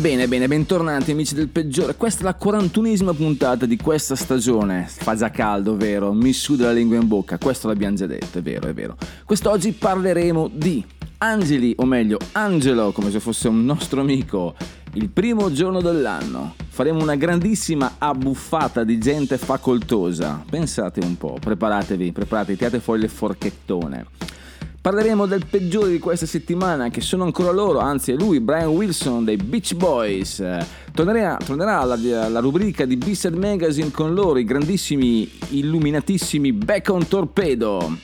Bene, bene, bentornati amici del peggiore. Questa è la 41esima puntata di questa stagione. Fa già caldo, vero? Mi suda la lingua in bocca, questo l'abbiamo già detto, è vero, è vero. Quest'oggi parleremo di Angeli, o meglio, Angelo, come se fosse un nostro amico. Il primo giorno dell'anno. Faremo una grandissima abbuffata di gente facoltosa. Pensate un po', preparatevi, preparatevi, tirate fuori le forchettone. Parleremo del peggiore di questa settimana, che sono ancora loro, anzi è lui, Brian Wilson dei Beach Boys. Tornerà, tornerà la, la rubrica di Bissell Magazine con loro, i grandissimi, illuminatissimi Back on Torpedo.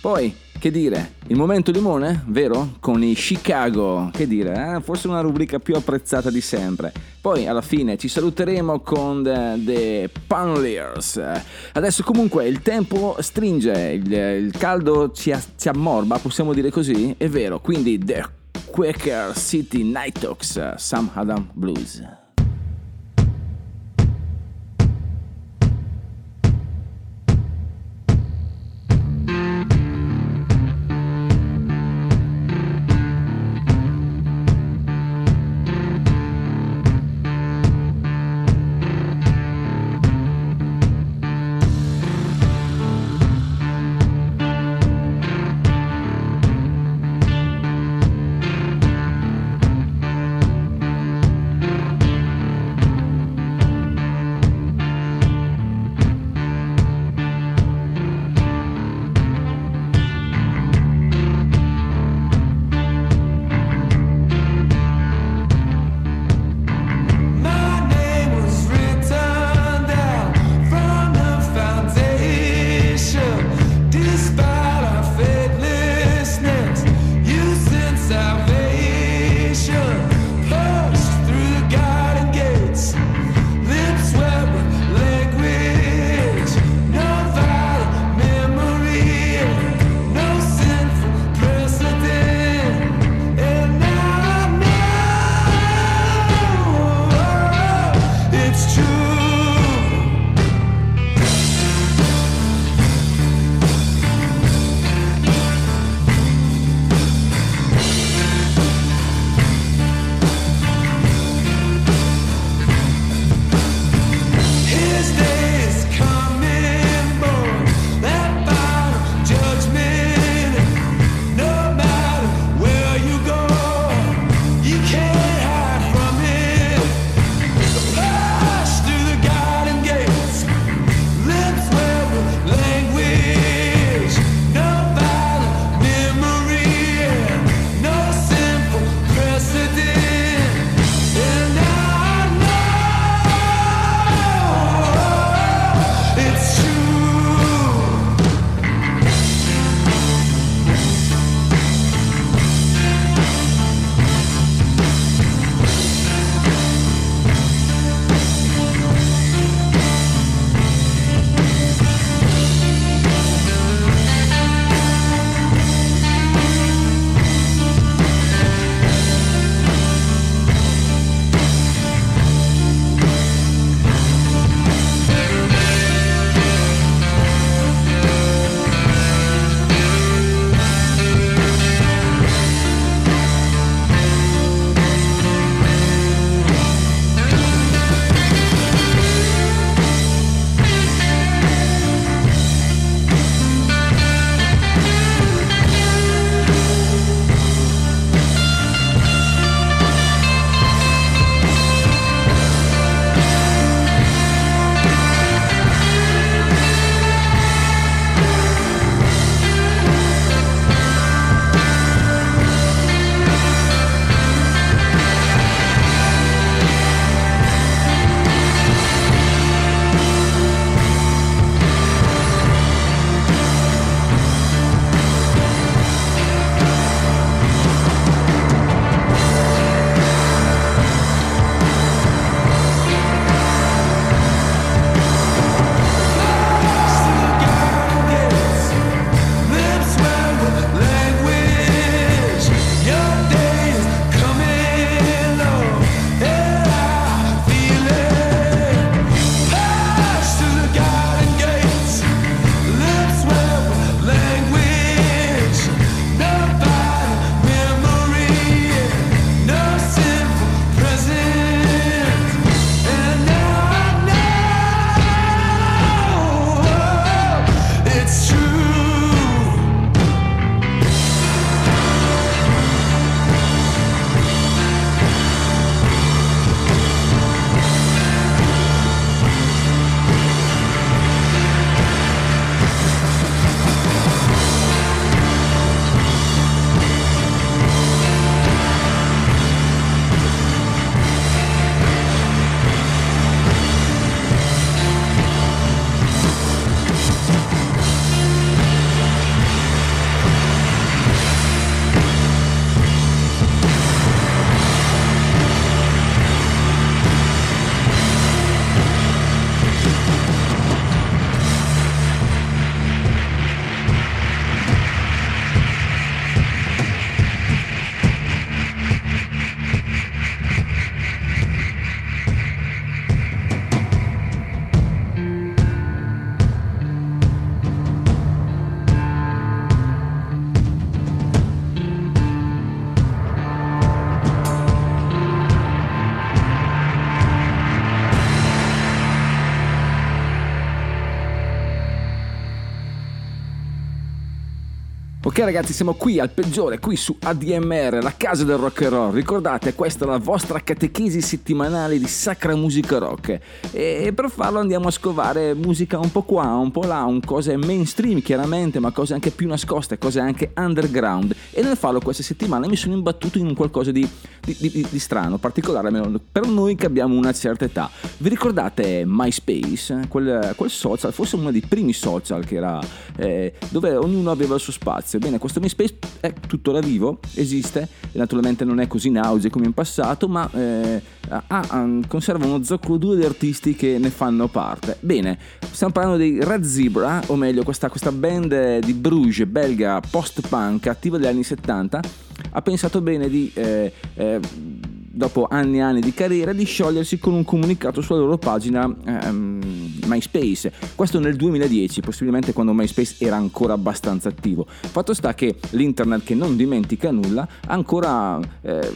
Poi, che dire, il momento limone, vero? Con i Chicago, che dire, eh? forse una rubrica più apprezzata di sempre. Poi alla fine ci saluteremo con The, the Pioneers. Adesso comunque il tempo stringe, il, il caldo ci, ci ammorba, possiamo dire così? È vero, quindi The Quaker City Night Talks, Sam Adam Blues. Ragazzi, siamo qui al peggiore, qui su ADMR, la casa del rock and roll. Ricordate, questa è la vostra catechesi settimanale di sacra musica rock. E per farlo andiamo a scovare musica un po' qua, un po' là, un cose mainstream chiaramente, ma cose anche più nascoste, cose anche underground. E nel farlo questa settimana mi sono imbattuto in qualcosa di, di, di, di strano, particolare almeno per noi che abbiamo una certa età. Vi ricordate MySpace? Quel, quel social, forse uno dei primi social che era eh, dove ognuno aveva il suo spazio. Questo MySpace è tuttora vivo, esiste, naturalmente non è così in auge come in passato, ma eh, ha, conserva uno zoccolo duro di artisti che ne fanno parte. Bene, stiamo parlando dei Red Zebra, o meglio questa, questa band di Bruges, belga, post-punk, attiva degli anni 70, ha pensato bene di... Eh, eh, dopo anni e anni di carriera, di sciogliersi con un comunicato sulla loro pagina ehm, MySpace. Questo nel 2010, possibilmente quando MySpace era ancora abbastanza attivo. Fatto sta che l'internet che non dimentica nulla ancora... Eh,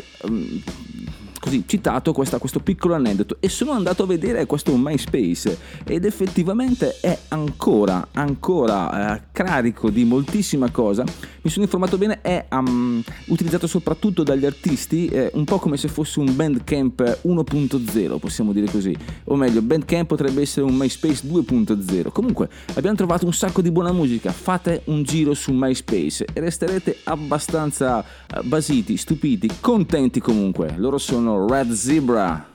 così citato questa, questo piccolo aneddoto e sono andato a vedere questo MySpace ed effettivamente è ancora, ancora eh, carico di moltissima cosa. Mi sono informato bene, è um, utilizzato soprattutto dagli artisti, eh, un po' come se fosse un Bandcamp 1.0, possiamo dire così. O meglio, Bandcamp potrebbe essere un MySpace 2.0. Comunque, abbiamo trovato un sacco di buona musica. Fate un giro su MySpace e resterete abbastanza eh, basiti, stupiti, contenti comunque. Loro sono Red Zebra.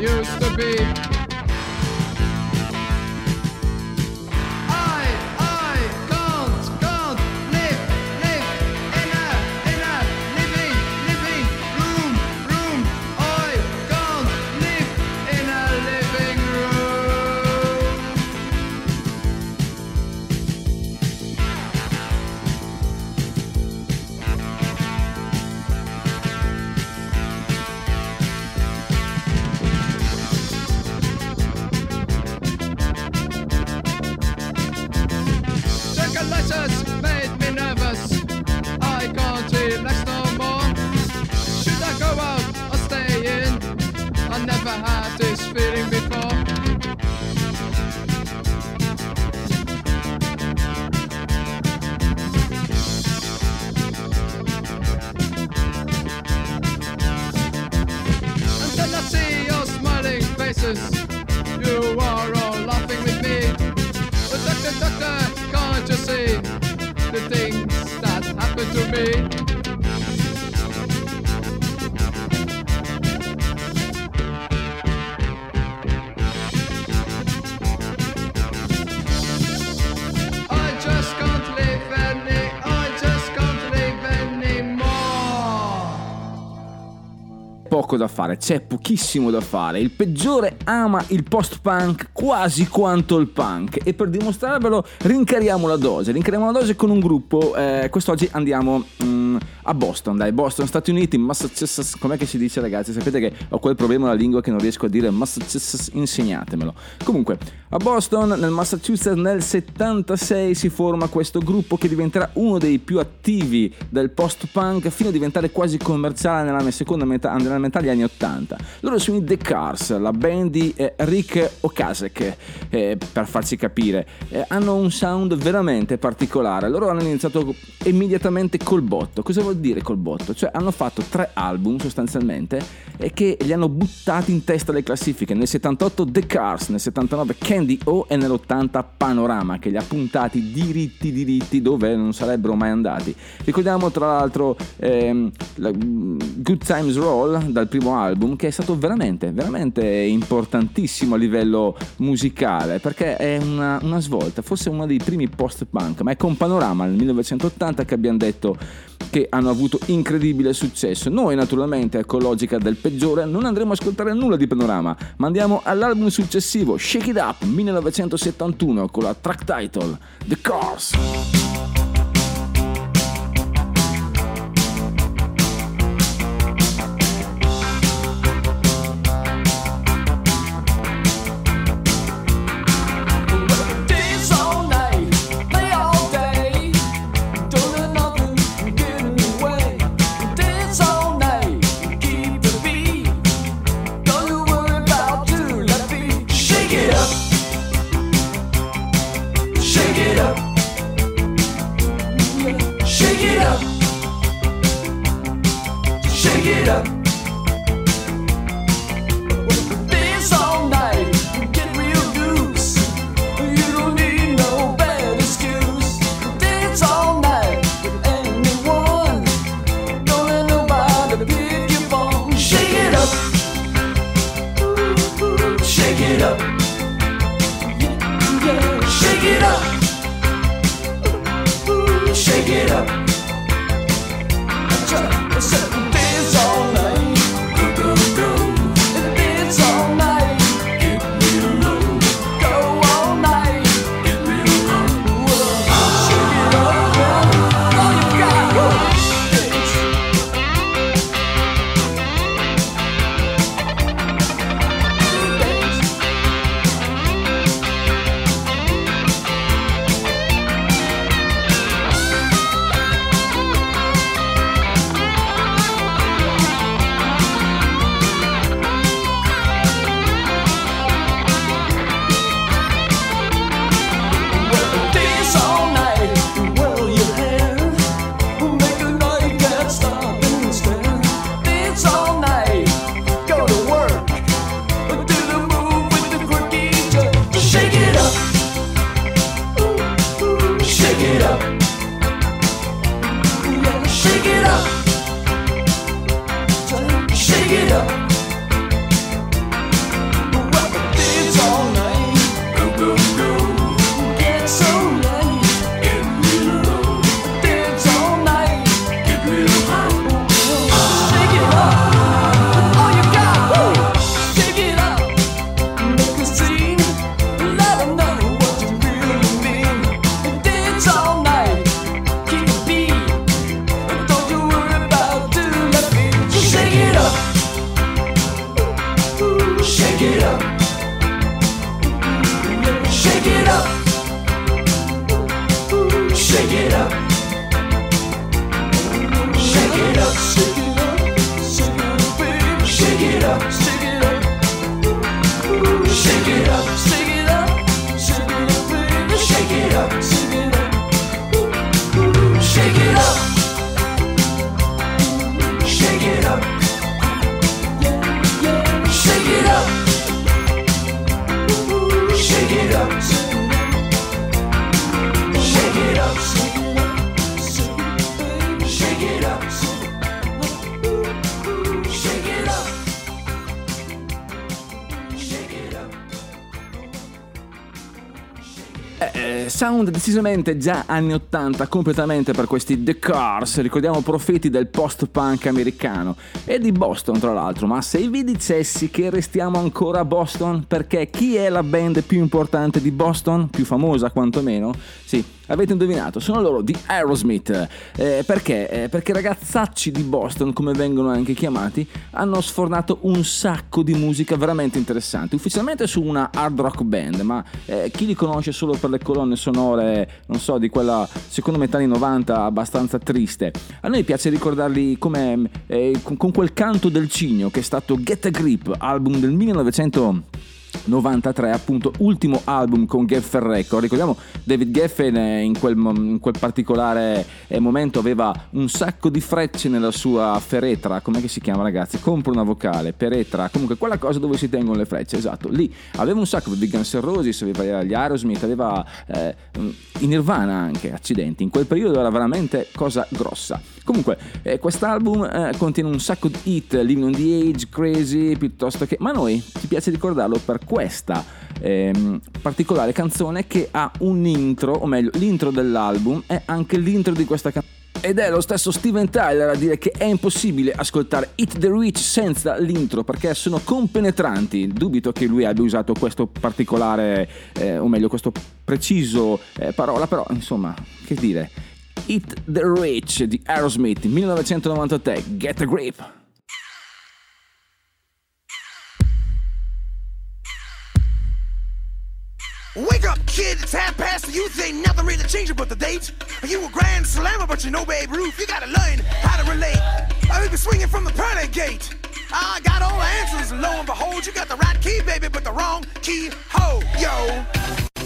Poco da fare, c'è pochissimo da fare. Il peggiore ama il post-punk quasi quanto il punk e per dimostrarvelo rincariamo la dose. Rincariamo la dose con un gruppo. Eh, quest'oggi andiamo mm, a Boston, dai, Boston, Stati Uniti, Massachusetts, com'è che si dice ragazzi? Sapete che ho quel problema con la lingua che non riesco a dire Massachusetts, insegnatemelo. Comunque, a Boston, nel Massachusetts, nel 76 si forma questo gruppo che diventerà uno dei più attivi del post-punk fino a diventare quasi commerciale nella seconda metà, nella metà degli anni 80. Loro sono i The Cars, la band di eh, Rick Okasek, eh, per farci capire. Eh, hanno un sound veramente particolare. Loro hanno iniziato immediatamente col botto. Cosa vuol dire col botto? Cioè hanno fatto tre album sostanzialmente e che li hanno buttati in testa alle classifiche. Nel 78 The Cars, nel 79 Candy O e nell'80 Panorama che li ha puntati diritti diritti dove non sarebbero mai andati. Ricordiamo tra l'altro ehm, la, Good Times Roll dal primo album che è stato veramente veramente importantissimo a livello musicale perché è una, una svolta, forse uno dei primi post-punk, ma è con Panorama nel 1980 che abbiamo detto che hanno avuto incredibile successo. Noi naturalmente con logica del peggiore non andremo a ascoltare nulla di Panorama, ma andiamo all'album successivo Shake It Up 1971 con la track title The Cars. Shake Eh, sound decisamente già anni 80 completamente per questi The Cars, ricordiamo profeti del post-punk americano e di Boston tra l'altro, ma se vi dicessi che restiamo ancora a Boston, perché chi è la band più importante di Boston, più famosa quantomeno? Sì, Avete indovinato, sono loro di Aerosmith. Eh, perché? Eh, perché ragazzacci di Boston, come vengono anche chiamati, hanno sfornato un sacco di musica veramente interessante. Ufficialmente su una hard rock band, ma eh, chi li conosce solo per le colonne sonore, non so, di quella secondo metà anni 90 abbastanza triste. A noi piace ricordarli come eh, con quel canto del cigno che è stato Get a Grip, album del 1900 93 appunto ultimo album con Geffen Record ricordiamo David Geffen eh, in quel, in quel particolare eh, momento aveva un sacco di frecce nella sua feretra. Come si chiama ragazzi? Compro una vocale peretra comunque quella cosa dove si tengono le frecce esatto lì. Aveva un sacco di Guns N' Roses aveva gli Aerosmith aveva eh, i Nirvana anche accidenti. In quel periodo era veramente cosa grossa. Comunque eh, quest'album eh, contiene un sacco di hit Living on the Age Crazy piuttosto che ma a noi ci piace ricordarlo per questa ehm, particolare canzone che ha un intro, o meglio l'intro dell'album è anche l'intro di questa canzone. Ed è lo stesso Steven Tyler a dire che è impossibile ascoltare Hit the Rich senza l'intro perché sono compenetranti. Dubito che lui abbia usato questo particolare, eh, o meglio questo preciso eh, parola, però insomma, che dire. Hit the Rich di Aerosmith 1993, Get a Grip. Wake up, kid, it's half past the youth. Ain't nothing really changing but the date. You a grand slammer, but you know Babe Ruth. You gotta learn how to relate. I be swinging from the pearly gate. I got all the answers, and lo and behold, you got the right key, baby, but the wrong key. Ho, yo.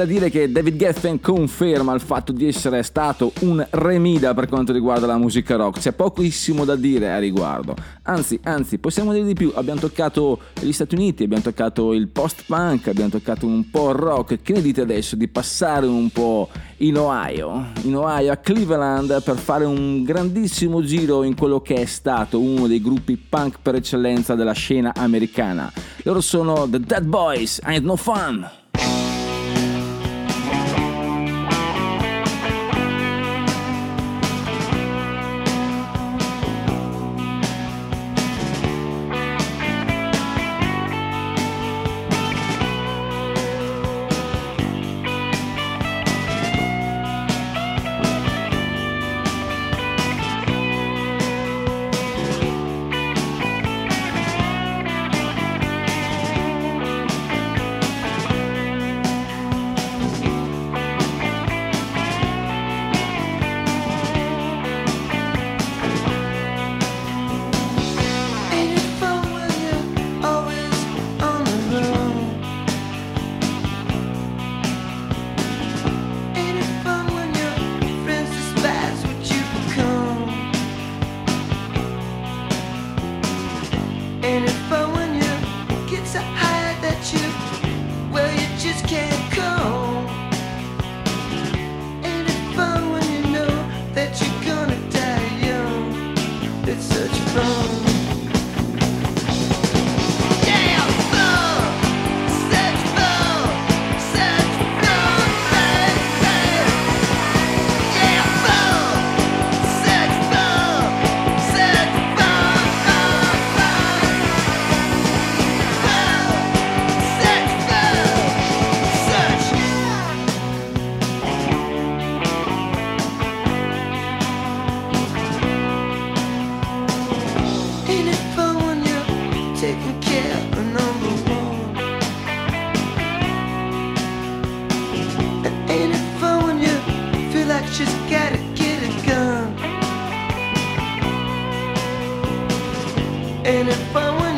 da dire che David Geffen conferma il fatto di essere stato un remida per quanto riguarda la musica rock, c'è pochissimo da dire a riguardo. Anzi, anzi, possiamo dire di più, abbiamo toccato gli Stati Uniti, abbiamo toccato il post-punk, abbiamo toccato un po' rock, che ne dite adesso di passare un po' in Ohio, in Ohio a Cleveland per fare un grandissimo giro in quello che è stato uno dei gruppi punk per eccellenza della scena americana. Loro sono The Dead Boys, and No Fun! And if I were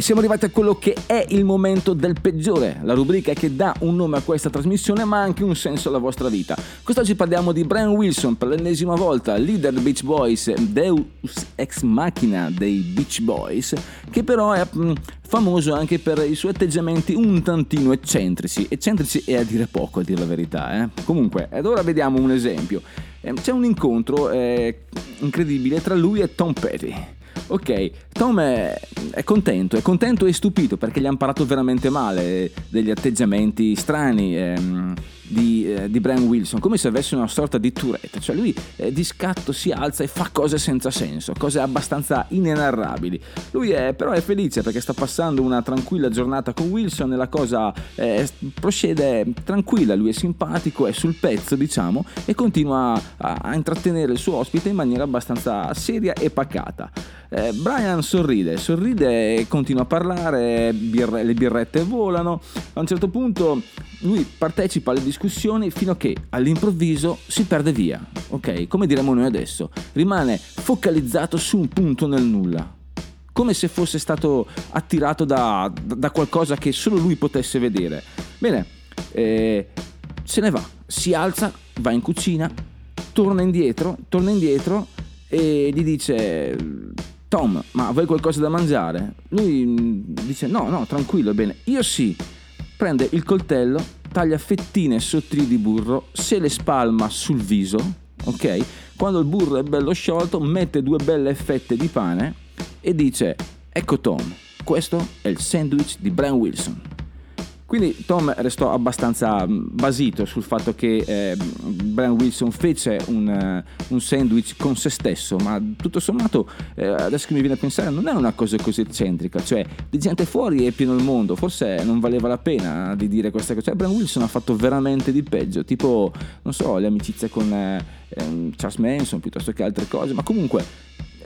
Siamo arrivati a quello che è il momento del peggiore, la rubrica che dà un nome a questa trasmissione ma anche un senso alla vostra vita. Quest'oggi parliamo di Brian Wilson per l'ennesima volta, leader Beach Boys, Deus ex machina dei Beach Boys, che però è mm, famoso anche per i suoi atteggiamenti un tantino eccentrici. Eccentrici è a dire poco, a dire la verità. Eh? Comunque, ed ora vediamo un esempio. Eh, C'è un incontro eh, incredibile tra lui e Tom Petty. Ok, Tom è, è contento, è contento e stupito perché gli hanno parlato veramente male eh, degli atteggiamenti strani ehm, di, eh, di Brian Wilson, come se avesse una sorta di Tourette, cioè lui eh, di scatto si alza e fa cose senza senso, cose abbastanza inenarrabili. Lui è, però è felice perché sta passando una tranquilla giornata con Wilson e la cosa eh, procede tranquilla, lui è simpatico, è sul pezzo diciamo e continua a, a intrattenere il suo ospite in maniera abbastanza seria e pacata. Eh, Brian sorride, sorride e continua a parlare, birre- le birrette volano. A un certo punto lui partecipa alle discussioni fino a che all'improvviso si perde via, ok? Come diremo noi adesso, rimane focalizzato su un punto nel nulla. Come se fosse stato attirato da, da qualcosa che solo lui potesse vedere. Bene, eh, se ne va, si alza, va in cucina, torna indietro, torna indietro e gli dice Tom, ma vuoi qualcosa da mangiare? Lui mm, dice no, no, tranquillo, bene. Io sì. Prende il coltello, taglia fettine sottili di burro, se le spalma sul viso, ok? Quando il burro è bello sciolto, mette due belle fette di pane e dice ecco Tom, questo è il sandwich di Brian Wilson. Quindi Tom restò abbastanza mm, basito sul fatto che eh, Brian Wilson fece un, eh, un sandwich con se stesso, ma tutto sommato, eh, adesso che mi viene a pensare, non è una cosa così eccentrica, cioè di gente fuori è pieno il mondo, forse non valeva la pena di dire questa cosa. Cioè, Brian Wilson ha fatto veramente di peggio, tipo, non so, le amicizie con eh, ehm, Charles Manson piuttosto che altre cose, ma comunque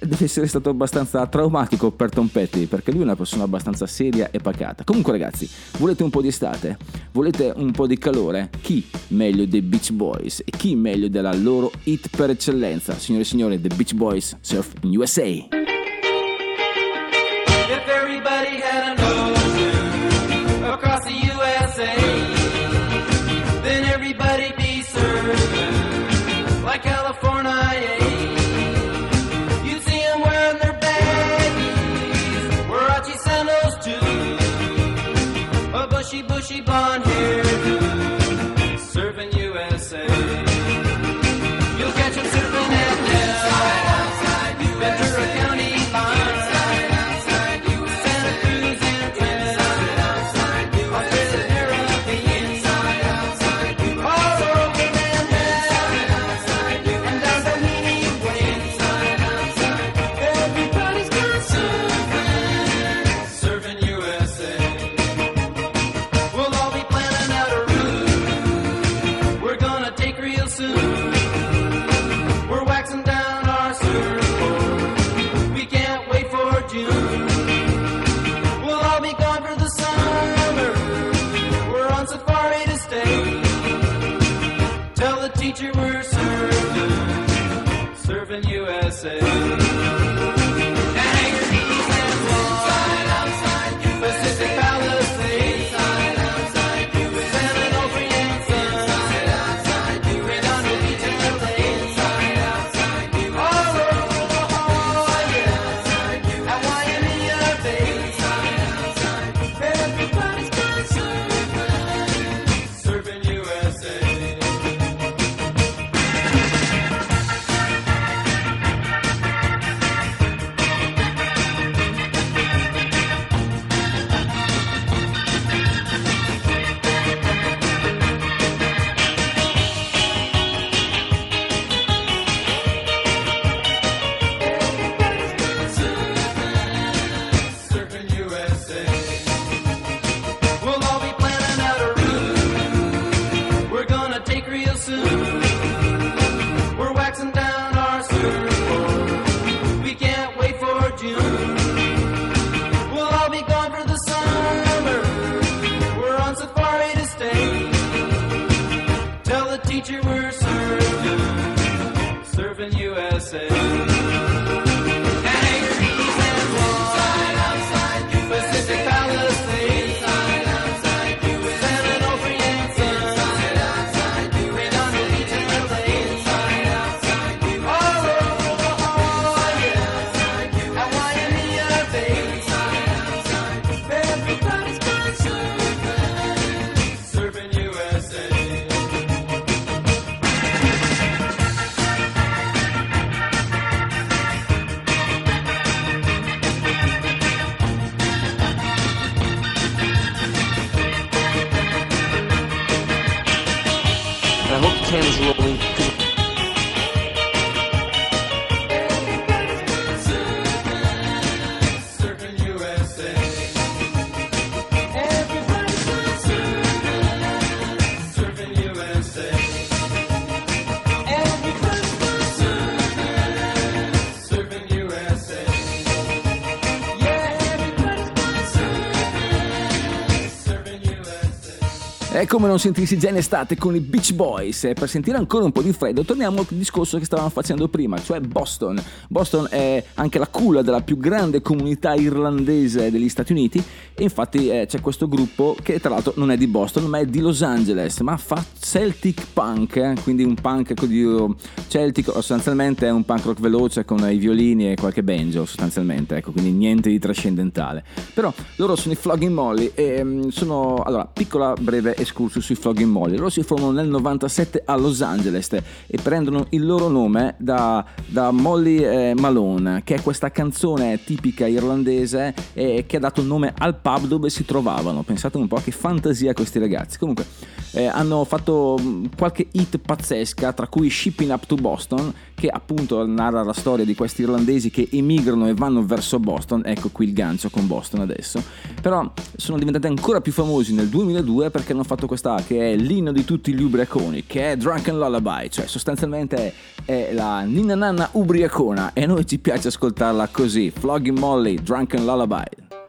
deve essere stato abbastanza traumatico per Tom Petty perché lui è una persona abbastanza seria e pacata. Comunque ragazzi, volete un po' di estate? Volete un po' di calore? Chi meglio dei Beach Boys e chi meglio della loro hit per eccellenza? Signore e signori, The Beach Boys Surf in USA. Come non sentirsi già in estate con i Beach Boys. E per sentire ancora un po' di freddo, torniamo al discorso che stavamo facendo prima, cioè Boston. Boston è anche la culla della più grande comunità irlandese degli Stati Uniti. Infatti eh, c'è questo gruppo che tra l'altro non è di Boston, ma è di Los Angeles, ma fa Celtic punk, eh, quindi un punk con Celtic, sostanzialmente è un punk rock veloce con i violini e qualche banjo, sostanzialmente, ecco, quindi niente di trascendentale. Però loro sono i Flogging Molly e mm, sono allora piccola breve escursus sui Flogging Molly. Loro si formano nel 97 a Los Angeles e prendono il loro nome da, da Molly eh, Malone, che è questa canzone tipica irlandese eh, che ha dato nome al pub dove si trovavano. Pensate un po' che fantasia questi ragazzi. Comunque eh, hanno fatto mh, qualche hit pazzesca, tra cui Shipping Up to Boston, che appunto narra la storia di questi irlandesi che emigrano e vanno verso Boston. Ecco qui il gancio con Boston adesso. Però sono diventati ancora più famosi nel 2002 perché hanno fatto questa che è l'inno di tutti gli ubriaconi, che è Drunken Lullaby, cioè sostanzialmente è la ninna nanna ubriacona e a noi ci piace ascoltarla così. Flogging Molly, Drunken Lullaby.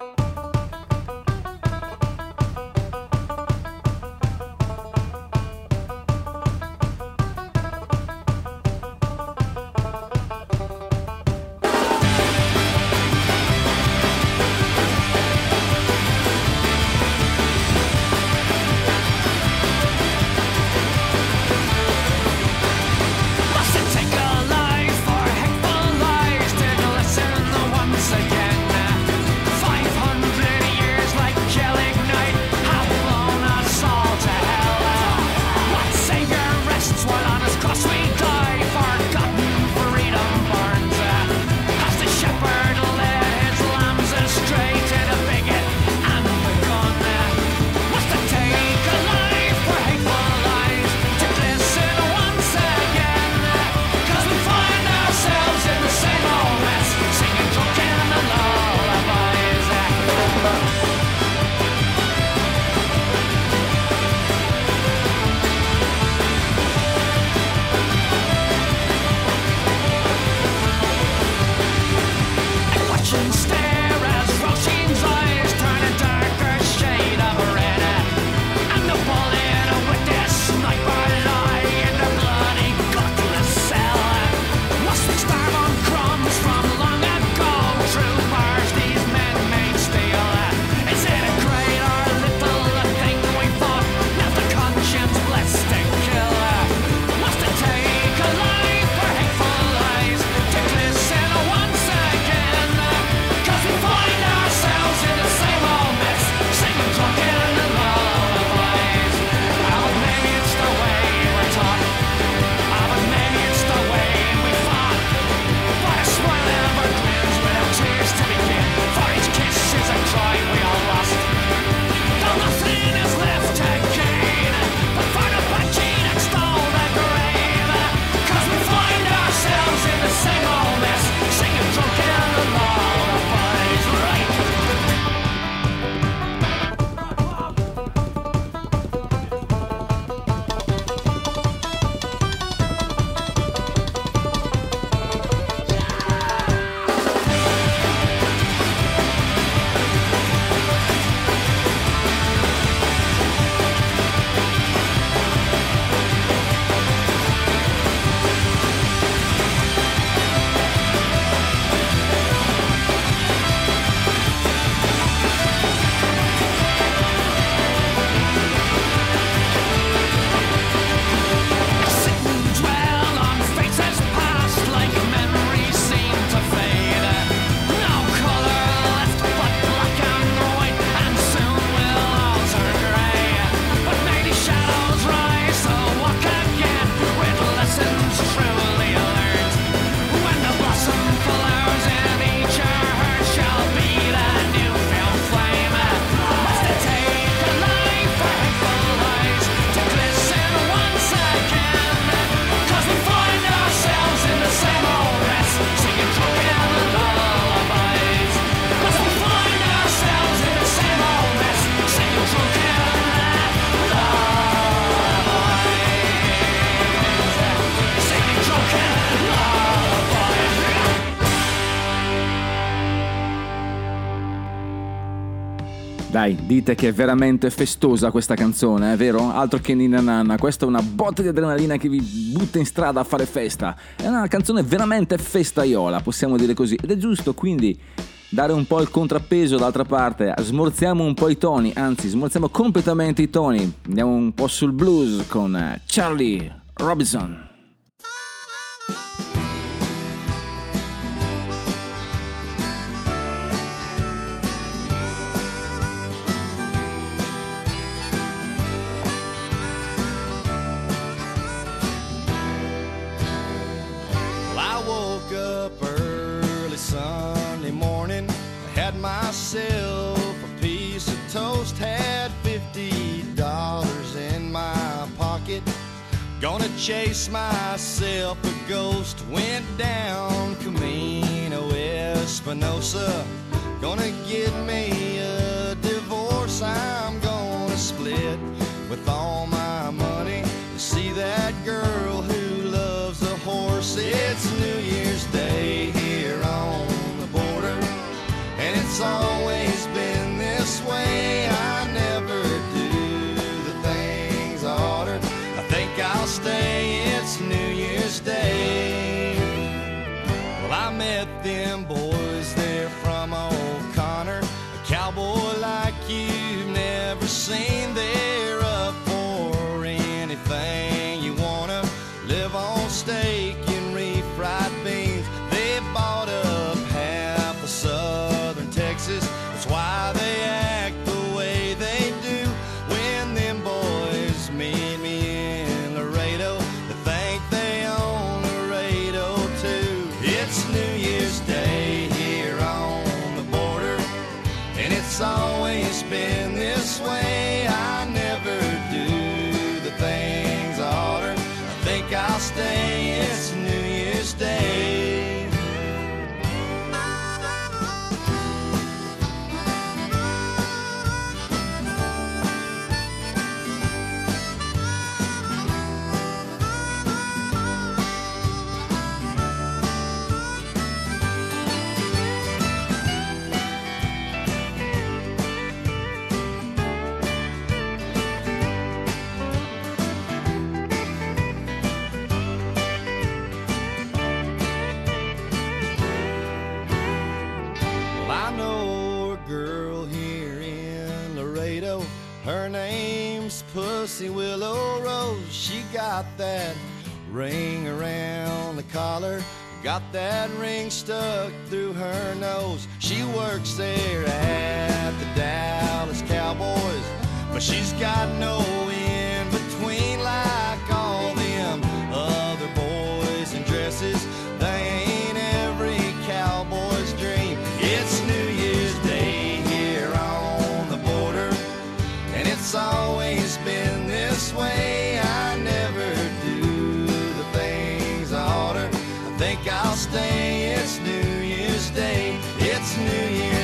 Dai, dite che è veramente festosa questa canzone, è vero? Altro che Nina Nanna, questa è una botta di adrenalina che vi butta in strada a fare festa. È una canzone veramente festaiola, possiamo dire così. Ed è giusto quindi dare un po' il contrappeso d'altra parte, smorziamo un po' i toni, anzi smorziamo completamente i toni. Andiamo un po' sul blues con Charlie Robinson. Chase myself a ghost, went down Camino Espinosa. Gonna get me a divorce, I'm gonna split with all my money to see that girl who loves a horse. It's New Year's Day here on the border, and it's always seen the Got that ring stuck through her nose. She works there at the Dallas Cowboys. But she's got no new year.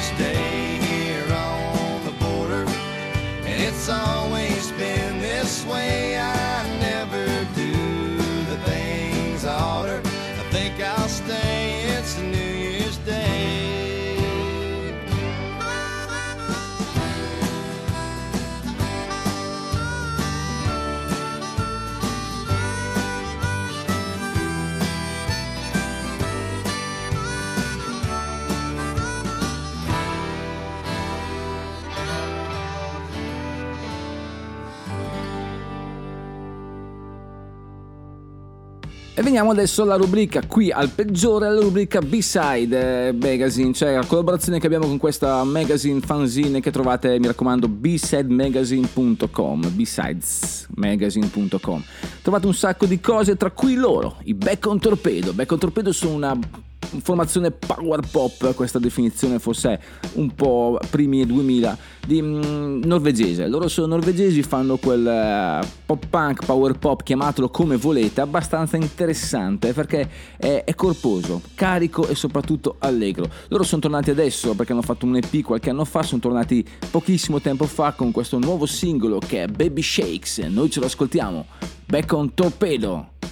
Veniamo adesso alla rubrica qui al peggiore, alla rubrica B-Side eh, Magazine, cioè la collaborazione che abbiamo con questa magazine fanzine che trovate, mi raccomando, bsidemagazine.com, bsidesmagazine.com. Trovate un sacco di cose, tra cui loro, i Back on Torpedo. Back on Torpedo sono una formazione power pop, questa definizione forse è un po' primi 2000, di mm, norvegese. Loro sono norvegesi, fanno quel eh, pop punk, power pop, chiamatelo come volete, abbastanza interessante perché è, è corposo, carico e soprattutto allegro. Loro sono tornati adesso perché hanno fatto un EP qualche anno fa, sono tornati pochissimo tempo fa con questo nuovo singolo che è Baby Shakes. Noi ce lo ascoltiamo. Back on Torpedo.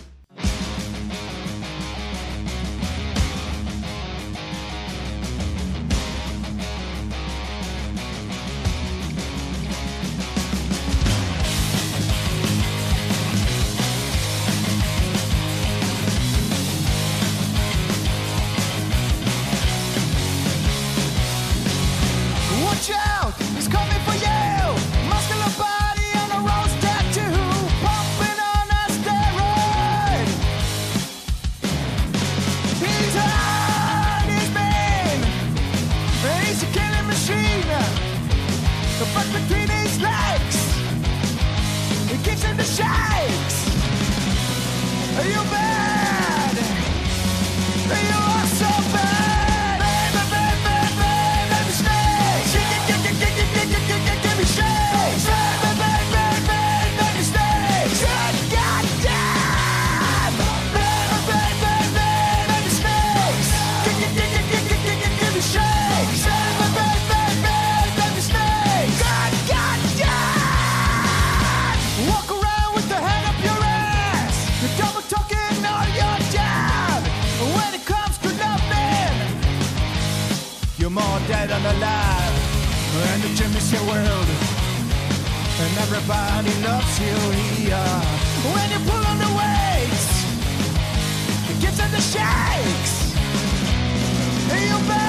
fuck between his legs. He gives him the shakes. Are you mad? Are you your world. And everybody loves you here. When you pull on the weights, it gives it the shakes. You bad.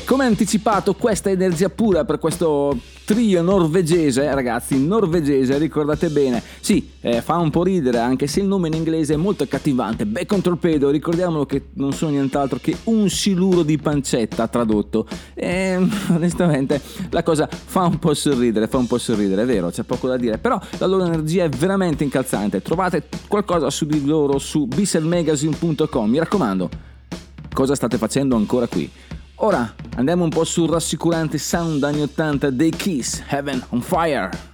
Come anticipato, questa energia pura per questo trio norvegese, ragazzi, norvegese, ricordate bene. Sì, eh, fa un po' ridere, anche se il nome in inglese è molto accattivante. Bacon Torpedo, ricordiamolo che non sono nient'altro che un siluro di pancetta tradotto. E onestamente la cosa fa un po' sorridere, fa un po' sorridere, è vero, c'è poco da dire. Però la loro energia è veramente incalzante. Trovate qualcosa su di loro su bisselmagazine.com, mi raccomando. Cosa state facendo ancora qui? Ora andiamo un po' sul rassicurante sound anni 80 dei Kiss, Heaven on Fire.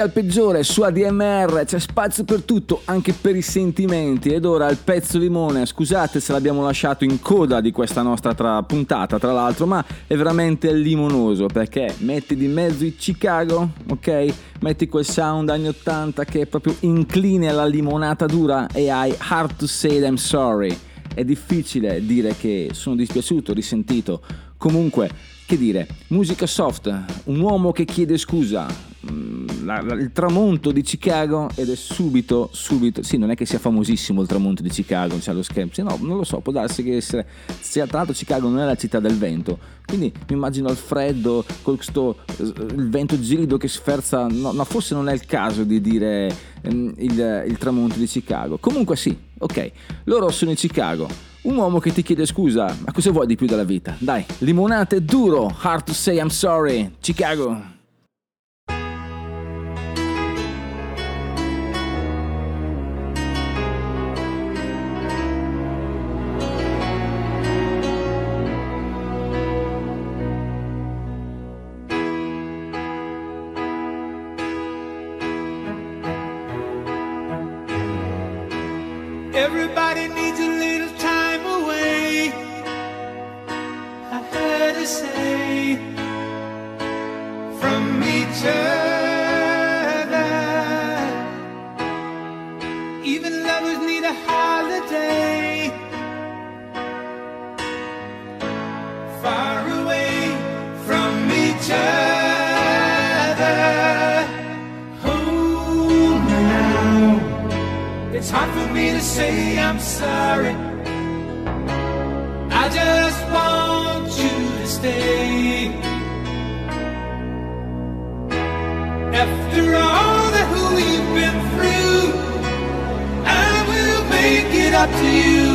Al peggiore su ADMR c'è spazio per tutto, anche per i sentimenti. Ed ora il pezzo limone, scusate se l'abbiamo lasciato in coda di questa nostra tra- puntata, tra l'altro, ma è veramente limonoso perché metti di mezzo i Chicago, ok? Metti quel sound anni 80 che è proprio incline alla limonata dura e hai Hard to Say I'm Sorry. È difficile dire che sono dispiaciuto, risentito. Comunque, che dire, musica soft, un uomo che chiede scusa, la- la- il tramonto di Chicago ed è subito, subito, sì, non è che sia famosissimo il tramonto di Chicago, c'è lo schermo, sì, no, non lo so, può darsi che sia, sia tra l'altro Chicago non è la città del vento, quindi mi immagino il freddo, con sto, eh, il vento gelido che sferza, no, no, forse non è il caso di dire ehm, il, il tramonto di Chicago, comunque sì, ok, loro sono in Chicago, un uomo che ti chiede scusa, ma cosa vuoi di più dalla vita? Dai, limonate duro, hard to say I'm sorry, Chicago. Everybody needs a little time away. I heard her say from each other. Even lovers need a holiday. Me to say I'm sorry. I just want you to stay. After all that we've been through, I will make it up to you.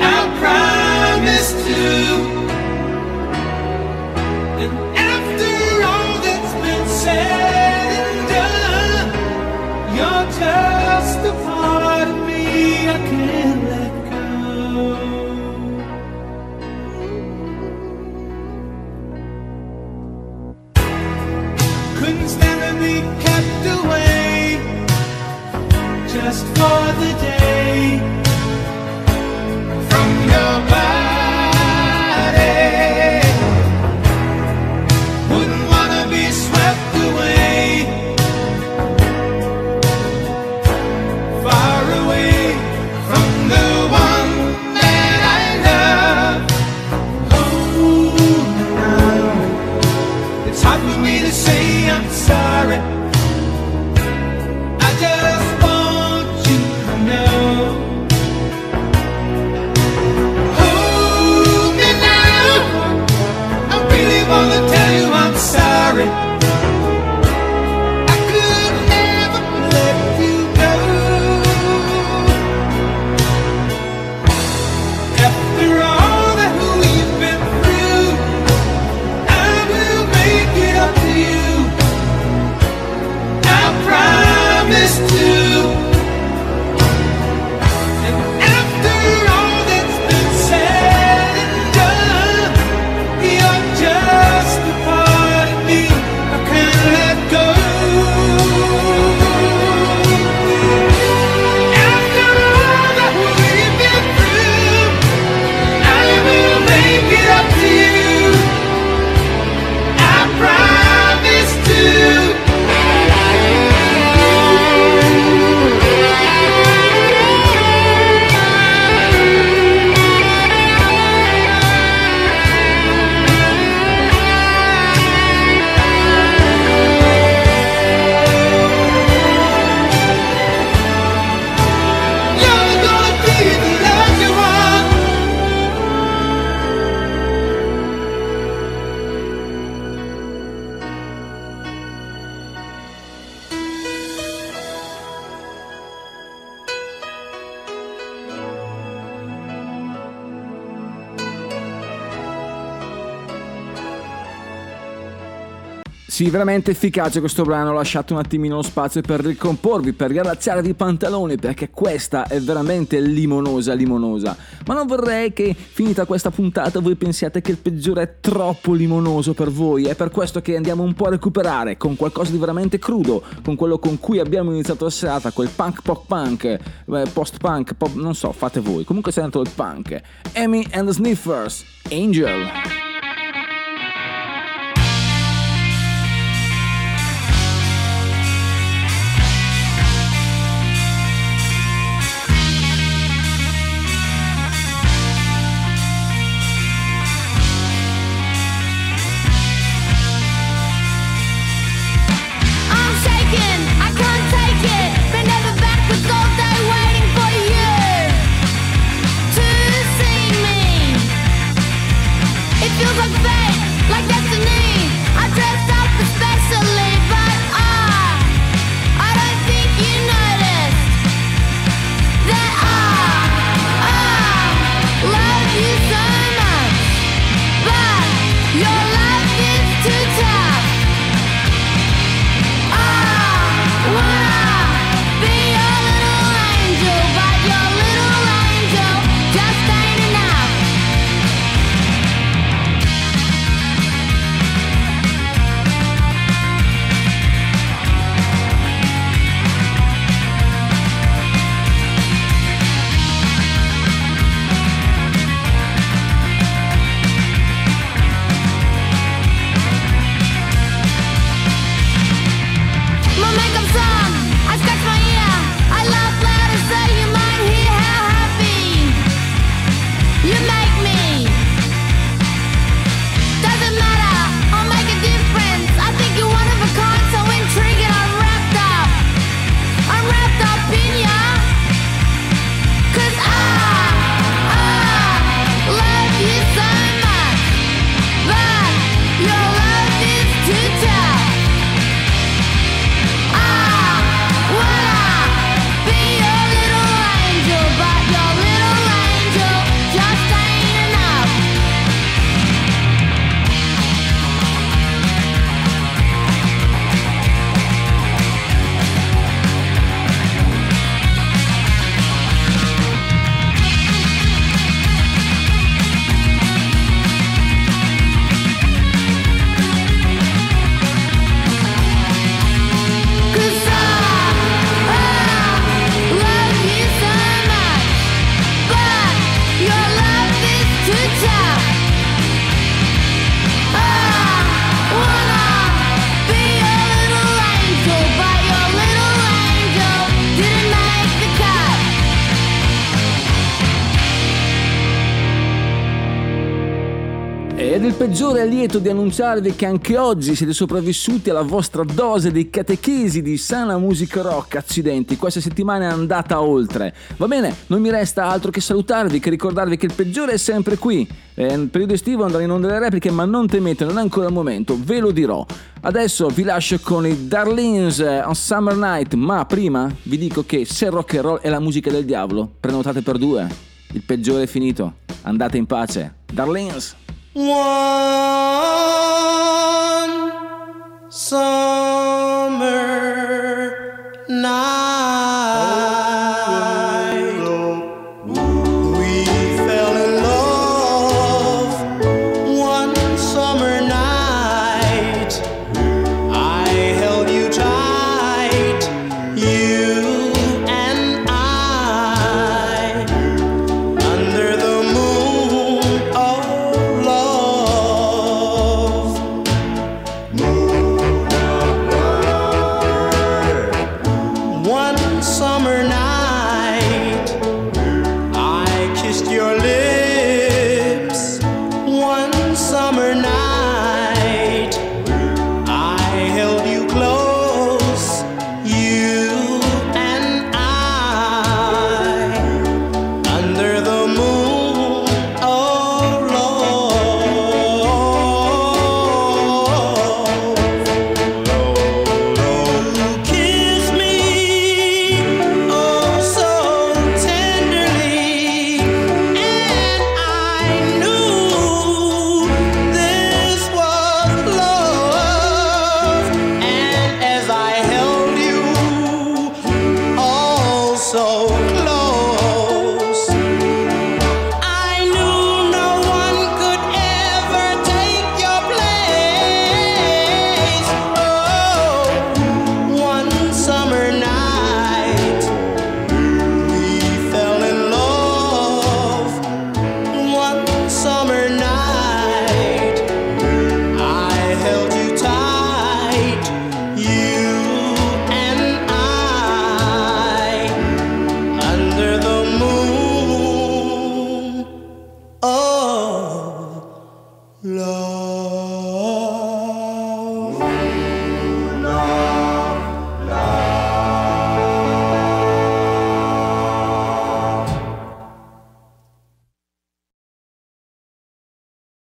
I promise to. And after all that's been said veramente efficace questo brano, ho lasciato un attimino lo spazio per ricomporvi, per riallacciarvi i pantaloni, perché questa è veramente limonosa, limonosa. Ma non vorrei che, finita questa puntata, voi pensiate che il peggiore è troppo limonoso per voi, è per questo che andiamo un po' a recuperare con qualcosa di veramente crudo, con quello con cui abbiamo iniziato la serata, quel punk pop punk, eh, post punk, pop, non so, fate voi, comunque sei dentro il punk. Amy and the Sniffers, Angel. Lieto di annunciarvi che anche oggi siete sopravvissuti alla vostra dose di catechesi di sana musica rock. Accidenti, questa settimana è andata oltre. Va bene, non mi resta altro che salutarvi, che ricordarvi che il peggiore è sempre qui. Eh, nel periodo estivo andrò in onda le repliche, ma non temete, non è ancora il momento, ve lo dirò. Adesso vi lascio con i Darlings eh, on Summer Night, ma prima vi dico che se rock and roll è la musica del diavolo, prenotate per due. Il peggiore è finito. Andate in pace. Darlings. One summer night.